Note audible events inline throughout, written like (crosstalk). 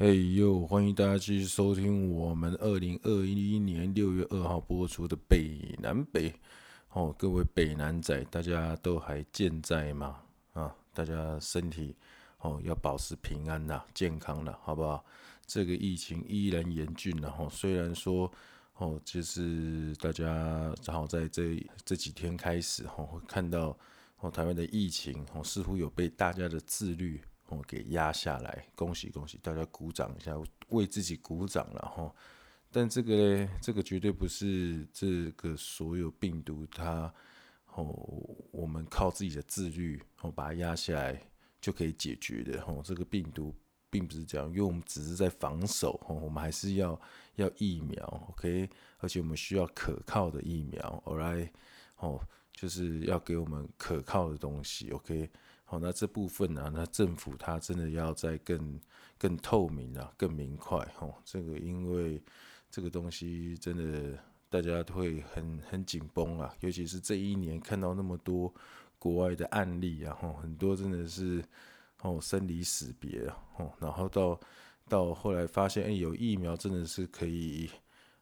嘿呦，欢迎大家继续收听我们二零二一年六月二号播出的北南北哦，各位北南仔，大家都还健在吗？啊，大家身体哦要保持平安呐，健康了，好不好？这个疫情依然严峻然后虽然说哦，就是大家正好在这这几天开始哦，会看到哦台湾的疫情哦似乎有被大家的自律。哦，给压下来，恭喜恭喜，大家鼓掌一下，为自己鼓掌了哈。但这个呢，这个绝对不是这个所有病毒它哦，我们靠自己的自律哦把它压下来就可以解决的哦。这个病毒并不是这样，因为我们只是在防守哦，我们还是要要疫苗，OK，而且我们需要可靠的疫苗，Alright，哦，就是要给我们可靠的东西，OK。好，那这部分呢、啊？那政府它真的要再更更透明啊，更明快。吼，这个因为这个东西真的大家都会很很紧绷啊，尤其是这一年看到那么多国外的案例啊，吼，很多真的是哦生离死别啊，吼，然后到到后来发现，哎，有疫苗真的是可以。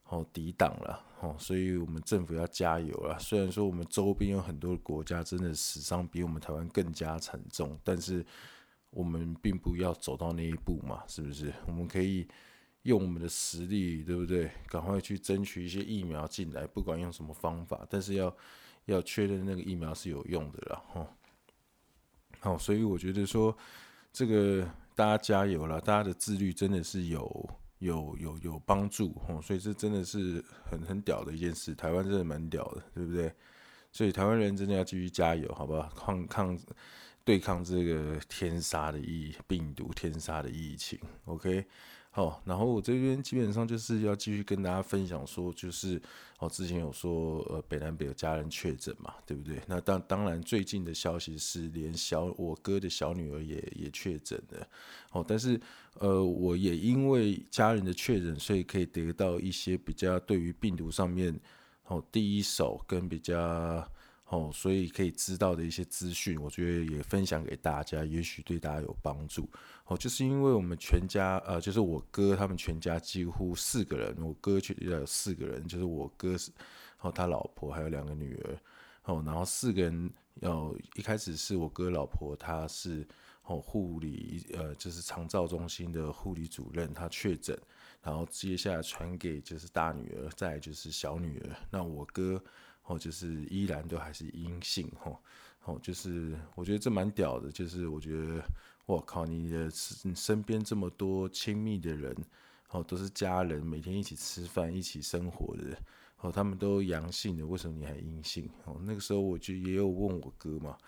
哦，抵挡了哦，所以我们政府要加油了。虽然说我们周边有很多国家真的死伤比我们台湾更加沉重，但是我们并不要走到那一步嘛，是不是？我们可以用我们的实力，对不对？赶快去争取一些疫苗进来，不管用什么方法，但是要要确认那个疫苗是有用的了。哦，好，所以我觉得说这个大家加油了，大家的自律真的是有。有有有帮助哦，所以这真的是很很屌的一件事。台湾真的蛮屌的，对不对？所以台湾人真的要继续加油，好不好？抗抗对抗这个天杀的疫病毒，天杀的疫情。OK。哦，然后我这边基本上就是要继续跟大家分享说，就是哦，之前有说呃北南北有家人确诊嘛，对不对？那当当然最近的消息是连小我哥的小女儿也也确诊了，哦，但是呃我也因为家人的确诊，所以可以得到一些比较对于病毒上面哦第一手跟比较。哦，所以可以知道的一些资讯，我觉得也分享给大家，也许对大家有帮助。哦，就是因为我们全家，呃，就是我哥他们全家几乎四个人，我哥全家有四个人，就是我哥，哦，他老婆还有两个女儿，哦，然后四个人，要一开始是我哥老婆，她是哦护理，呃，就是长照中心的护理主任，她确诊，然后接下来传给就是大女儿，再就是小女儿，那我哥。哦，就是依然都还是阴性，吼，哦，就是我觉得这蛮屌的，就是我觉得，我靠，你的你身边这么多亲密的人，哦，都是家人，每天一起吃饭、一起生活的，哦，他们都阳性的，为什么你还阴性？哦，那个时候我就也有问我哥嘛，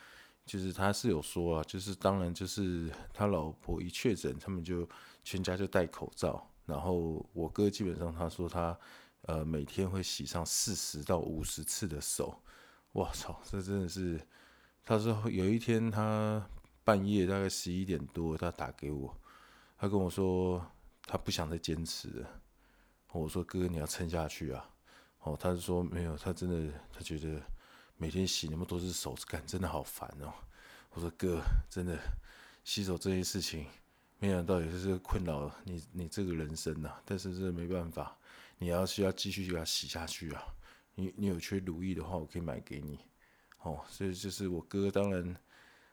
就是他是有说啊，就是当然就是他老婆一确诊，他们就全家就戴口罩，然后我哥基本上他说他。呃，每天会洗上四十到五十次的手，我操，这真的是。他说有一天他半夜大概十一点多，他打给我，他跟我说他不想再坚持了。我说哥，你要撑下去啊。哦，他就说没有，他真的他觉得每天洗那么多只手，感真的好烦哦。我说哥，真的洗手这件事情，没想到也是困扰你你这个人生呐。但是这没办法。你要需要继续给它洗下去啊！你你有缺乳液的话，我可以买给你。哦，所以就是我哥，当然，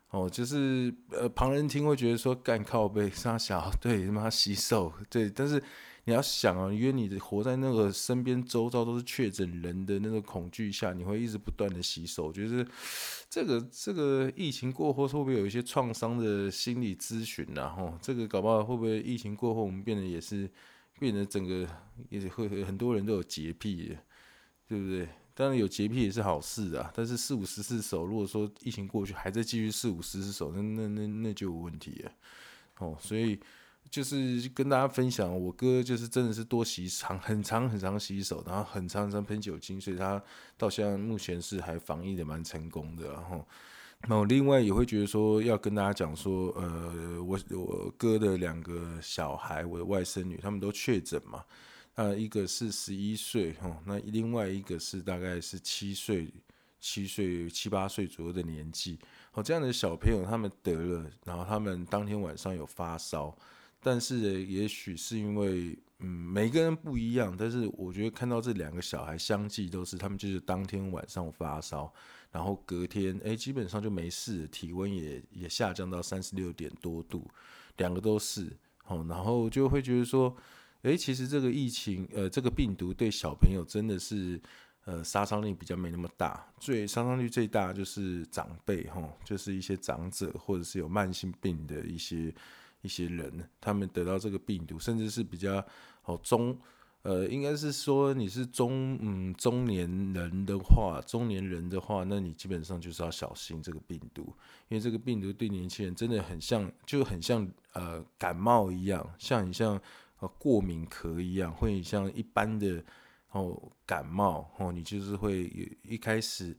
哦，就是呃，旁人听会觉得说干靠背杀小，对他妈洗手，对。但是你要想啊，因为你活在那个身边周遭都是确诊人的那个恐惧下，你会一直不断的洗手。就是这个这个疫情过后会不会有一些创伤的心理咨询啊？吼，这个搞不好会不会疫情过后我们变得也是。变得整个也会很多人都有洁癖，对不对？当然有洁癖也是好事啊。但是四五十次手，如果说疫情过去还在继续四五十次手，那那那那就有问题了。哦，所以就是跟大家分享，我哥就是真的是多洗长很长很长洗手，然后很长很长喷酒精，所以他到现在目前是还防疫的蛮成功的，然后。那我另外也会觉得说，要跟大家讲说，呃，我我哥的两个小孩，我的外甥女，他们都确诊嘛。那，一个是十一岁哈，那另外一个是大概是七岁、七岁、七八岁左右的年纪。哦，这样的小朋友他们得了，然后他们当天晚上有发烧，但是也许是因为，嗯，每个人不一样。但是我觉得看到这两个小孩相继都是，他们就是当天晚上发烧，然后隔天，哎，基本上就没事，体温也也下降到三十六点多度，两个都是，哦，然后就会觉得说，哎，其实这个疫情，呃，这个病毒对小朋友真的是，呃，杀伤力比较没那么大，最杀伤力最大就是长辈，哈，就是一些长者或者是有慢性病的一些。一些人，他们得到这个病毒，甚至是比较哦中，呃，应该是说你是中嗯中年人的话，中年人的话，那你基本上就是要小心这个病毒，因为这个病毒对年轻人真的很像，就很像呃感冒一样，像你像呃过敏咳一样，会像一般的哦感冒哦，你就是会一开始，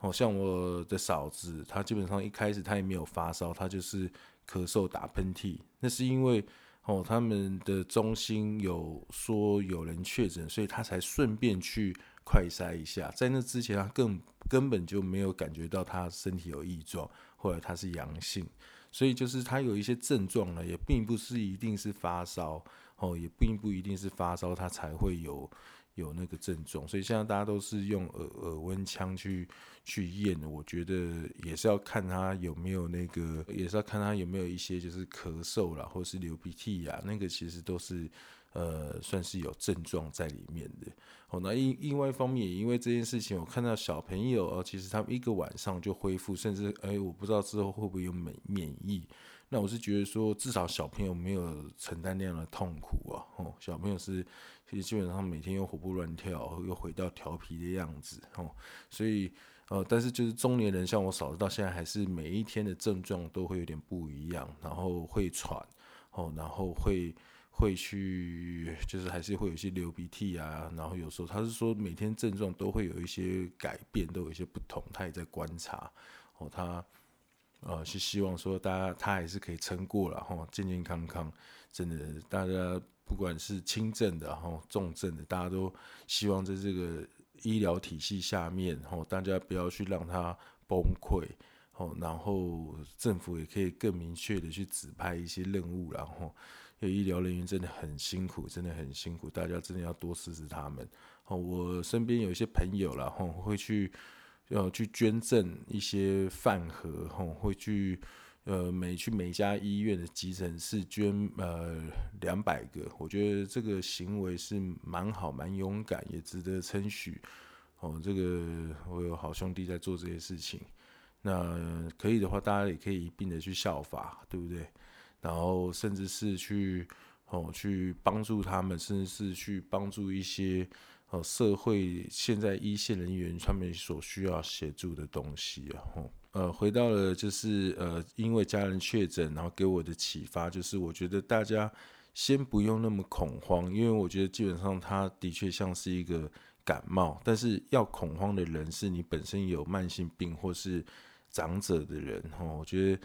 哦像我的嫂子，她基本上一开始她也没有发烧，她就是。咳嗽、打喷嚏，那是因为哦，他们的中心有说有人确诊，所以他才顺便去快筛一下。在那之前，他更根本就没有感觉到他身体有异状，或者他是阳性，所以就是他有一些症状呢，也并不是一定是发烧哦，也并不一定是发烧，他才会有。有那个症状，所以现在大家都是用耳耳温枪去去验，我觉得也是要看他有没有那个，也是要看他有没有一些就是咳嗽啦，或是流鼻涕呀，那个其实都是呃算是有症状在里面的。哦，那另另外一方面，也因为这件事情，我看到小朋友哦，其实他们一个晚上就恢复，甚至哎，我不知道之后会不会有免免疫。那我是觉得说，至少小朋友没有承担那样的痛苦啊。哦，小朋友是其实基本上每天又活蹦乱跳，又回到调皮的样子。哦，所以呃，但是就是中年人，像我嫂子到现在还是每一天的症状都会有点不一样，然后会喘，哦，然后会会去，就是还是会有一些流鼻涕啊。然后有时候他是说每天症状都会有一些改变，都有一些不同，他也在观察。哦，他。呃，是希望说大家他还是可以撑过了哈，健健康康，真的，大家不管是轻症的哈、重症的，大家都希望在这个医疗体系下面哈，大家不要去让它崩溃，然后政府也可以更明确的去指派一些任务，然后，因为医疗人员真的很辛苦，真的很辛苦，大家真的要多支持他们。哦，我身边有一些朋友了哈，会去。要去捐赠一些饭盒，吼，会去呃每去每家医院的急诊室捐呃两百个，我觉得这个行为是蛮好、蛮勇敢，也值得称许。哦，这个我有好兄弟在做这些事情，那可以的话，大家也可以一并的去效法，对不对？然后甚至是去哦去帮助他们，甚至是去帮助一些。哦，社会现在一线人员他们所需要协助的东西啊，吼，呃，回到了就是呃，因为家人确诊，然后给我的启发就是，我觉得大家先不用那么恐慌，因为我觉得基本上他的确像是一个感冒，但是要恐慌的人是你本身有慢性病或是长者的人，吼，我觉得。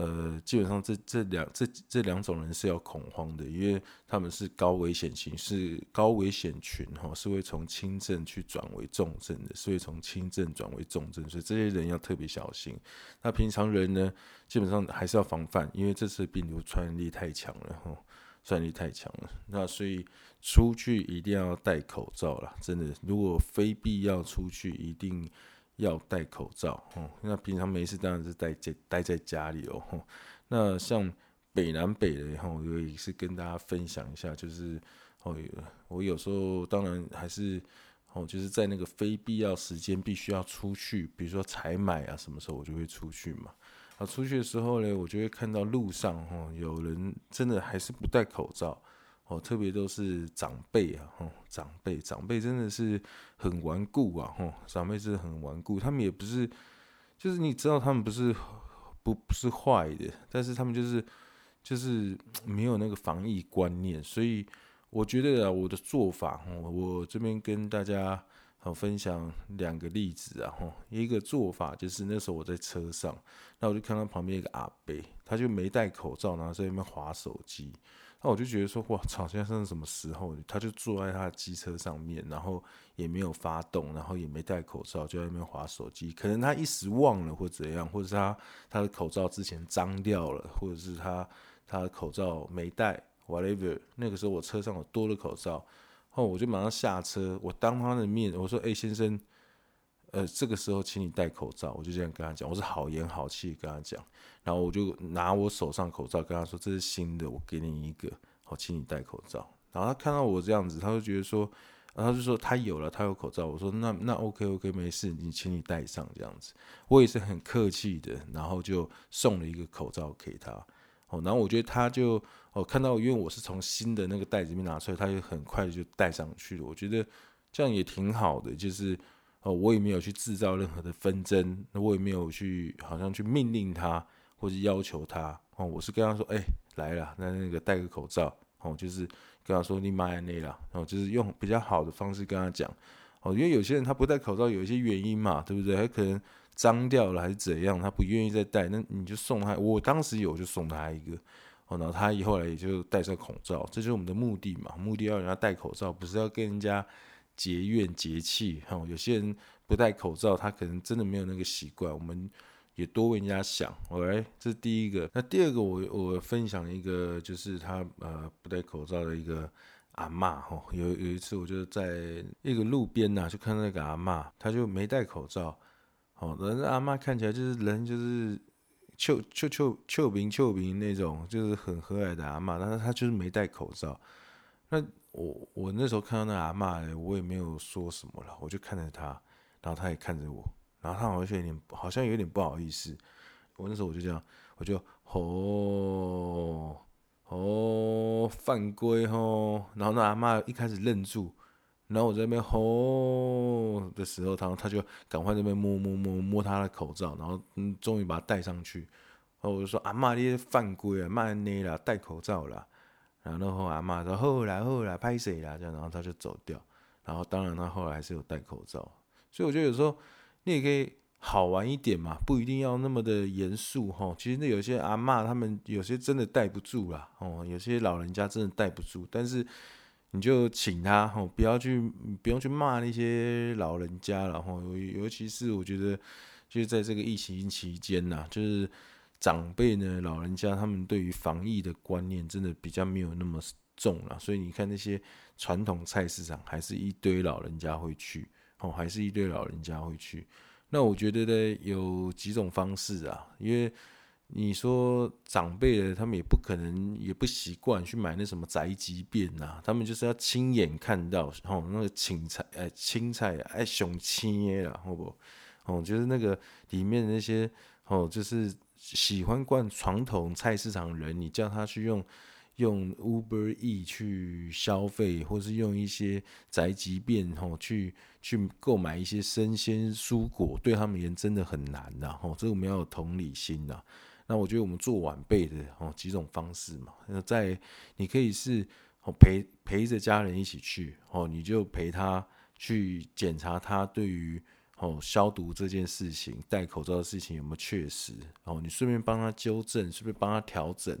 呃，基本上这这两这这两种人是要恐慌的，因为他们是高危险型，是高危险群哈，是会从轻症去转为重症的，是会从轻症转为重症，所以这些人要特别小心。那平常人呢，基本上还是要防范，因为这次病毒传染力太强了哈，传染力太强了。那所以出去一定要戴口罩啦，真的，如果非必要出去，一定。要戴口罩哦，那平常没事当然是待在待在家里哦。那像北南北的哈，我也是跟大家分享一下，就是哦，我有时候当然还是哦，就是在那个非必要时间必须要出去，比如说采买啊，什么时候我就会出去嘛。啊，出去的时候呢，我就会看到路上哈，有人真的还是不戴口罩。哦，特别都是长辈啊，吼，长辈，长辈真的是很顽固啊，吼，长辈是很顽固，他们也不是，就是你知道他们不是不不是坏的，但是他们就是就是 (tsk) 没有那个防疫观念，所以我觉得啊，我的做法，我这边跟大家好分享两个例子啊，吼，一个做法就是那时候我在车上，那我就看到旁边一个阿伯，他就没戴口罩，然后在那边滑手机。那我就觉得说，哇，操！现在是什么时候？他就坐在他的机车上面，然后也没有发动，然后也没戴口罩，就在那边划手机。可能他一时忘了，或怎样，或者是他他的口罩之前脏掉了，或者是他他的口罩没戴，whatever。那个时候我车上有多了口罩，后我就马上下车，我当他的面我说：“哎、先生，呃，这个时候请你戴口罩。”我就这样跟他讲，我是好言好气跟他讲，然后我就拿我手上口罩跟他说：“这是新的，我给你一个，好，请你戴口罩。”然后他看到我这样子，他就觉得说。然后就说他有了，他有口罩。我说那那 OK OK 没事，你请你戴上这样子。我也是很客气的，然后就送了一个口罩给他。哦，然后我觉得他就哦看到，因为我是从新的那个袋子里面拿出来，他就很快就戴上去了。我觉得这样也挺好的，就是哦我也没有去制造任何的纷争，那我也没有去好像去命令他或者要求他。哦，我是跟他说，哎，来了，那那个戴个口罩。哦，就是跟他说你买那了，然后就是用比较好的方式跟他讲，哦，因为有些人他不戴口罩有一些原因嘛，对不对？他可能脏掉了还是怎样，他不愿意再戴，那你就送他。我当时有就送他一个，哦，然后他以后来也就戴上口罩，这就是我们的目的嘛，目的要人家戴口罩，不是要跟人家结怨结气。哈，有些人不戴口罩，他可能真的没有那个习惯，我们。也多为人家想，OK，这是第一个。那第二个我，我分享一个，就是他呃不戴口罩的一个阿嬷吼。有有一次，我就在一个路边呐，就看到那个阿嬷，他就没戴口罩。哦，那阿嬷看起来就是人就是臭臭臭臭平臭平那种，就是很和蔼的阿嬷，但是她就是没戴口罩。那我我那时候看到那阿嬷，我也没有说什么了，我就看着她，然后她也看着我。然后她好像有点，好像有点不好意思。我那时候我就这样，我就吼吼犯规吼。然后那阿嬷一开始愣住，然后我在那边吼的时候，他他就赶快在那边摸摸摸摸她的口罩，然后嗯，终于把她戴上去。然后我就说阿嬷，你犯规啊，骂你啦，戴口罩啦。然后阿嬷说后来后来拍谁啦？这样，然后他就走掉。然后当然他后来还是有戴口罩。所以我觉得有时候。你也可以好玩一点嘛，不一定要那么的严肃哈。其实那有些阿嬷他们有些真的戴不住啦，哦，有些老人家真的戴不住。但是你就请他哈，不要去不用去骂那些老人家了哈。尤其是我觉得，就是在这个疫情期间呐，就是长辈呢，老人家他们对于防疫的观念真的比较没有那么重了。所以你看那些传统菜市场，还是一堆老人家会去。哦，还是一堆老人家会去。那我觉得呢，有几种方式啊，因为你说长辈的，他们也不可能，也不习惯去买那什么宅急便呐，他们就是要亲眼看到，哦，那个青菜，哎，青菜，哎，熊青啦，好不？哦，就是那个里面的那些，哦，就是喜欢逛传统菜市场的人，你叫他去用。用 Uber E 去消费，或是用一些宅急便吼去去购买一些生鲜蔬果，对他们而言真的很难呐吼，这个我们要有同理心呐。那我觉得我们做晚辈的吼几种方式嘛，那在你可以是陪陪着家人一起去哦，你就陪他去检查他对于哦消毒这件事情、戴口罩的事情有没有确实哦，你顺便帮他纠正，顺便帮他调整。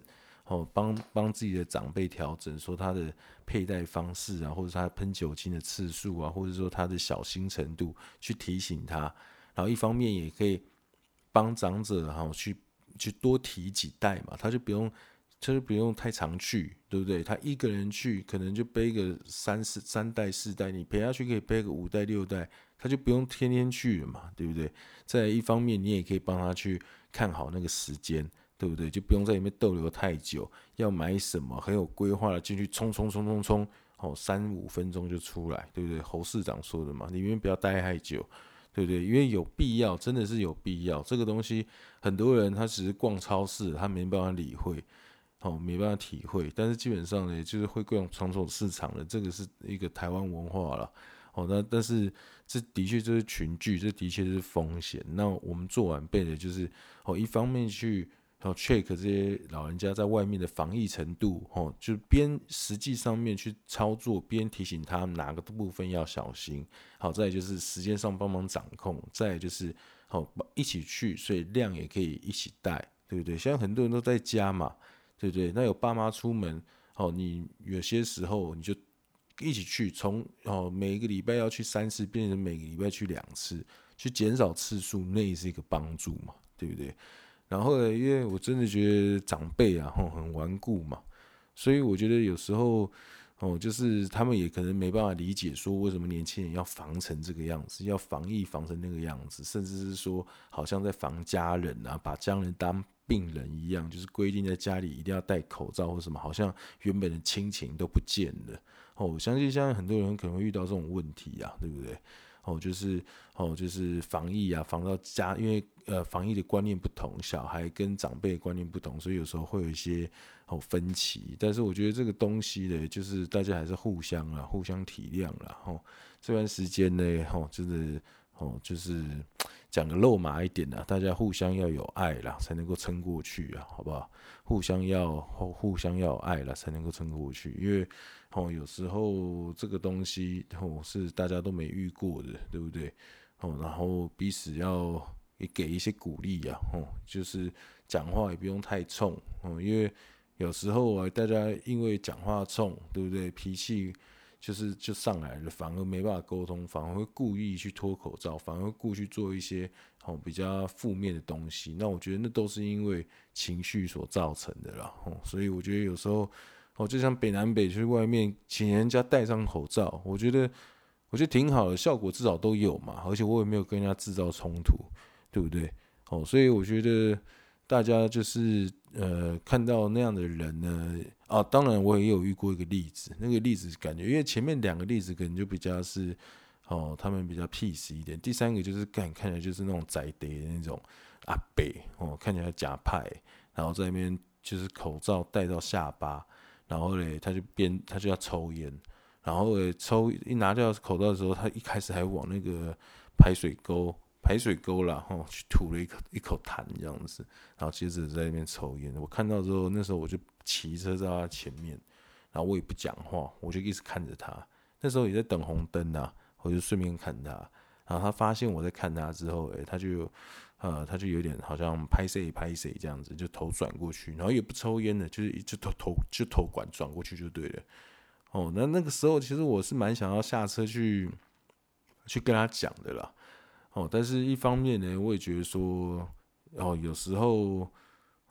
哦，帮帮自己的长辈调整，说他的佩戴方式啊，或者他喷酒精的次数啊，或者说他的小心程度，去提醒他。然后一方面也可以帮长者哈去去多提几袋嘛，他就不用，他就不用太常去，对不对？他一个人去可能就背个三四三袋四袋，你陪他去可以背个五袋六袋，他就不用天天去了嘛，对不对？在一方面，你也可以帮他去看好那个时间。对不对？就不用在里面逗留太久。要买什么，很有规划的进去，冲冲冲冲冲，哦，三五分钟就出来，对不对？侯市长说的嘛，里面不要待太久，对不对？因为有必要，真的是有必要。这个东西，很多人他只是逛超市，他没办法理会，哦，没办法体会。但是基本上呢，就是会逛传统市场的，这个是一个台湾文化了。哦，那但是这的确就是群聚，这的确是风险。那我们做晚辈的，就是哦，一方面去。哦 check 这些老人家在外面的防疫程度，哦，就边实际上面去操作，边提醒他哪个部分要小心。好，再就是时间上帮忙掌控，再就是好一起去，所以量也可以一起带，对不对？现在很多人都在家嘛，对不对？那有爸妈出门，哦，你有些时候你就一起去，从哦每一个礼拜要去三次，变成每个礼拜去两次，去减少次数，那也是一个帮助嘛，对不对？然后呢，因为我真的觉得长辈啊，吼很顽固嘛，所以我觉得有时候哦，就是他们也可能没办法理解说为什么年轻人要防成这个样子，要防疫防成那个样子，甚至是说好像在防家人啊，把家人当病人一样，就是规定在家里一定要戴口罩或什么，好像原本的亲情都不见了。哦，我相信现在很多人可能会遇到这种问题啊，对不对？哦，就是哦，就是防疫啊，防到家，因为呃，防疫的观念不同，小孩跟长辈观念不同，所以有时候会有一些哦分歧。但是我觉得这个东西呢，就是大家还是互相啊，互相体谅啦。哦，这段时间呢，哦，就是哦，就是 (tsk) 讲个肉麻一点啊，大家互相要有爱啦，才能够撑过去啊，好不好？互相要互互相要有爱了，才能够撑过去，因为。哦，有时候这个东西哦是大家都没遇过的，对不对？哦，然后彼此要也给一些鼓励呀，哦，就是讲话也不用太冲，哦，因为有时候啊，大家因为讲话冲，对不对？脾气就是就上来了，反而没办法沟通，反而会故意去脱口罩，反而会故去做一些哦比较负面的东西。那我觉得那都是因为情绪所造成的啦，哦，所以我觉得有时候。哦，就像北南北去外面请人家戴上口罩，我觉得我觉得挺好的，效果至少都有嘛，而且我也没有跟人家制造冲突，对不对？哦，所以我觉得大家就是呃看到那样的人呢，啊，当然我也有遇过一个例子，那个例子感觉因为前面两个例子可能就比较是哦，他们比较 peace 一点，第三个就是看看起来就是那种宅地的那种阿北哦，看起来假派，然后在那边就是口罩戴到下巴。然后嘞，他就边他就要抽烟，然后嘞抽一拿掉口罩的时候，他一开始还往那个排水沟排水沟啦，吼去吐了一口一口痰这样子，然后接着在那边抽烟。我看到之后，那时候我就骑车在他前面，然后我也不讲话，我就一直看着他。那时候也在等红灯呐，我就顺便看他。然后他发现我在看他之后，诶，他就。呃，他就有点好像拍谁拍谁这样子，就头转过去，然后也不抽烟的，就是就头头就头管转过去就对了。哦，那那个时候其实我是蛮想要下车去去跟他讲的啦。哦，但是一方面呢，我也觉得说，哦，有时候，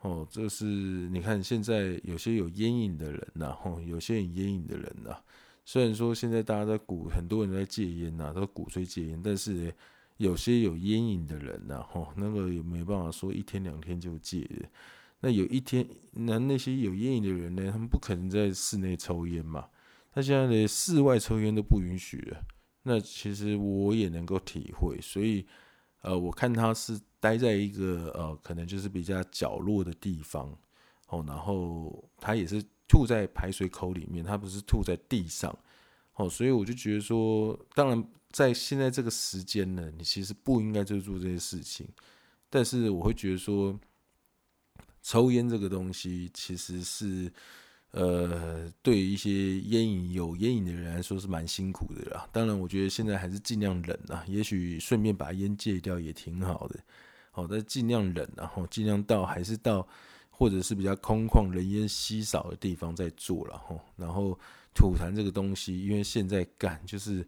哦，这是你看现在有些有烟瘾的人呐，哦，有些有烟瘾的人呐，虽然说现在大家在鼓，很多人在戒烟呐，都鼓吹戒烟，但是。有些有烟瘾的人呐，吼，那个也没办法说一天两天就戒的。那有一天，那那些有烟瘾的人呢，他们不可能在室内抽烟嘛。他现在连室外抽烟都不允许了。那其实我也能够体会，所以呃，我看他是待在一个呃，可能就是比较角落的地方，哦，然后他也是吐在排水口里面，他不是吐在地上，哦，所以我就觉得说，当然。在现在这个时间呢，你其实不应该就做这些事情。但是我会觉得说，抽烟这个东西其实是，呃，对一些烟瘾有烟瘾的人来说是蛮辛苦的啦。当然，我觉得现在还是尽量忍啊，也许顺便把烟戒掉也挺好的。好，但尽量忍啊，然后尽量到还是到或者是比较空旷、人烟稀少的地方再做了哈。然后吐痰这个东西，因为现在干就是。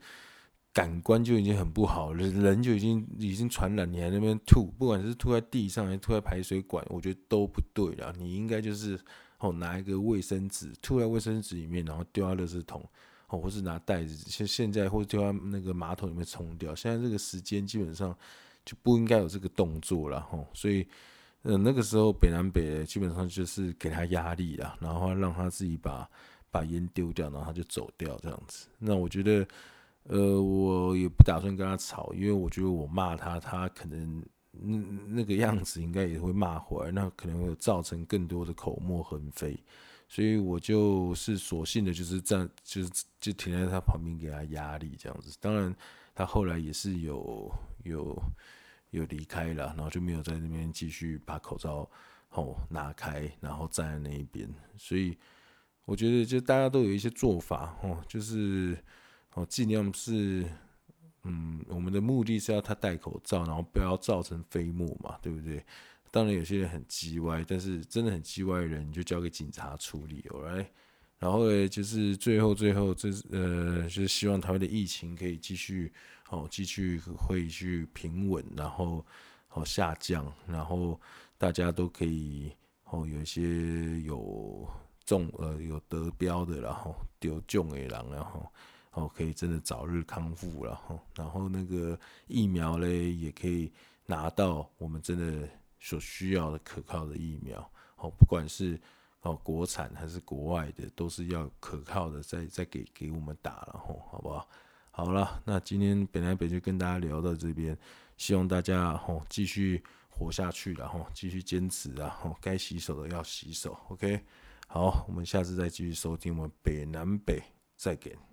感官就已经很不好了，人就已经已经传染，你还那边吐，不管是吐在地上还是吐在排水管，我觉得都不对了。你应该就是哦，拿一个卫生纸吐在卫生纸里面，然后丢到垃圾桶，哦，或是拿袋子，现现在或者丢到那个马桶里面冲掉。现在这个时间基本上就不应该有这个动作了，吼。所以，呃，那个时候北南北基本上就是给他压力了，然后让他自己把把烟丢掉，然后他就走掉这样子。那我觉得。呃，我也不打算跟他吵，因为我觉得我骂他，他可能那那个样子应该也会骂回来，那可能会造成更多的口沫横飞，所以我就是索性的，就是站，就是就停在他旁边给他压力这样子。当然，他后来也是有有有离开了，然后就没有在那边继续把口罩哦拿开，然后站在那一边。所以我觉得，就大家都有一些做法哦，就是。哦，尽量是，嗯，我们的目的是要他戴口罩，然后不要造成飞沫嘛，对不对？当然有些人很叽歪，但是真的很叽歪的人，你就交给警察处理，OK？然后呢，就是最后最后，这呃，就是希望台湾的疫情可以继续哦，继续会去平稳，然后哦下降，然后大家都可以哦有一些有。中呃有得标的，然后得中的人，然后哦可以真的早日康复了哈。然后那个疫苗嘞，也可以拿到我们真的所需要的可靠的疫苗。哦，不管是哦国产还是国外的，都是要可靠的，再再给给我们打了吼，好不好？好了，那今天本来本就跟大家聊到这边，希望大家吼继续活下去了吼，继续坚持啊吼，该洗手的要洗手，OK。好，我们下次再继续收听我们北南北再见。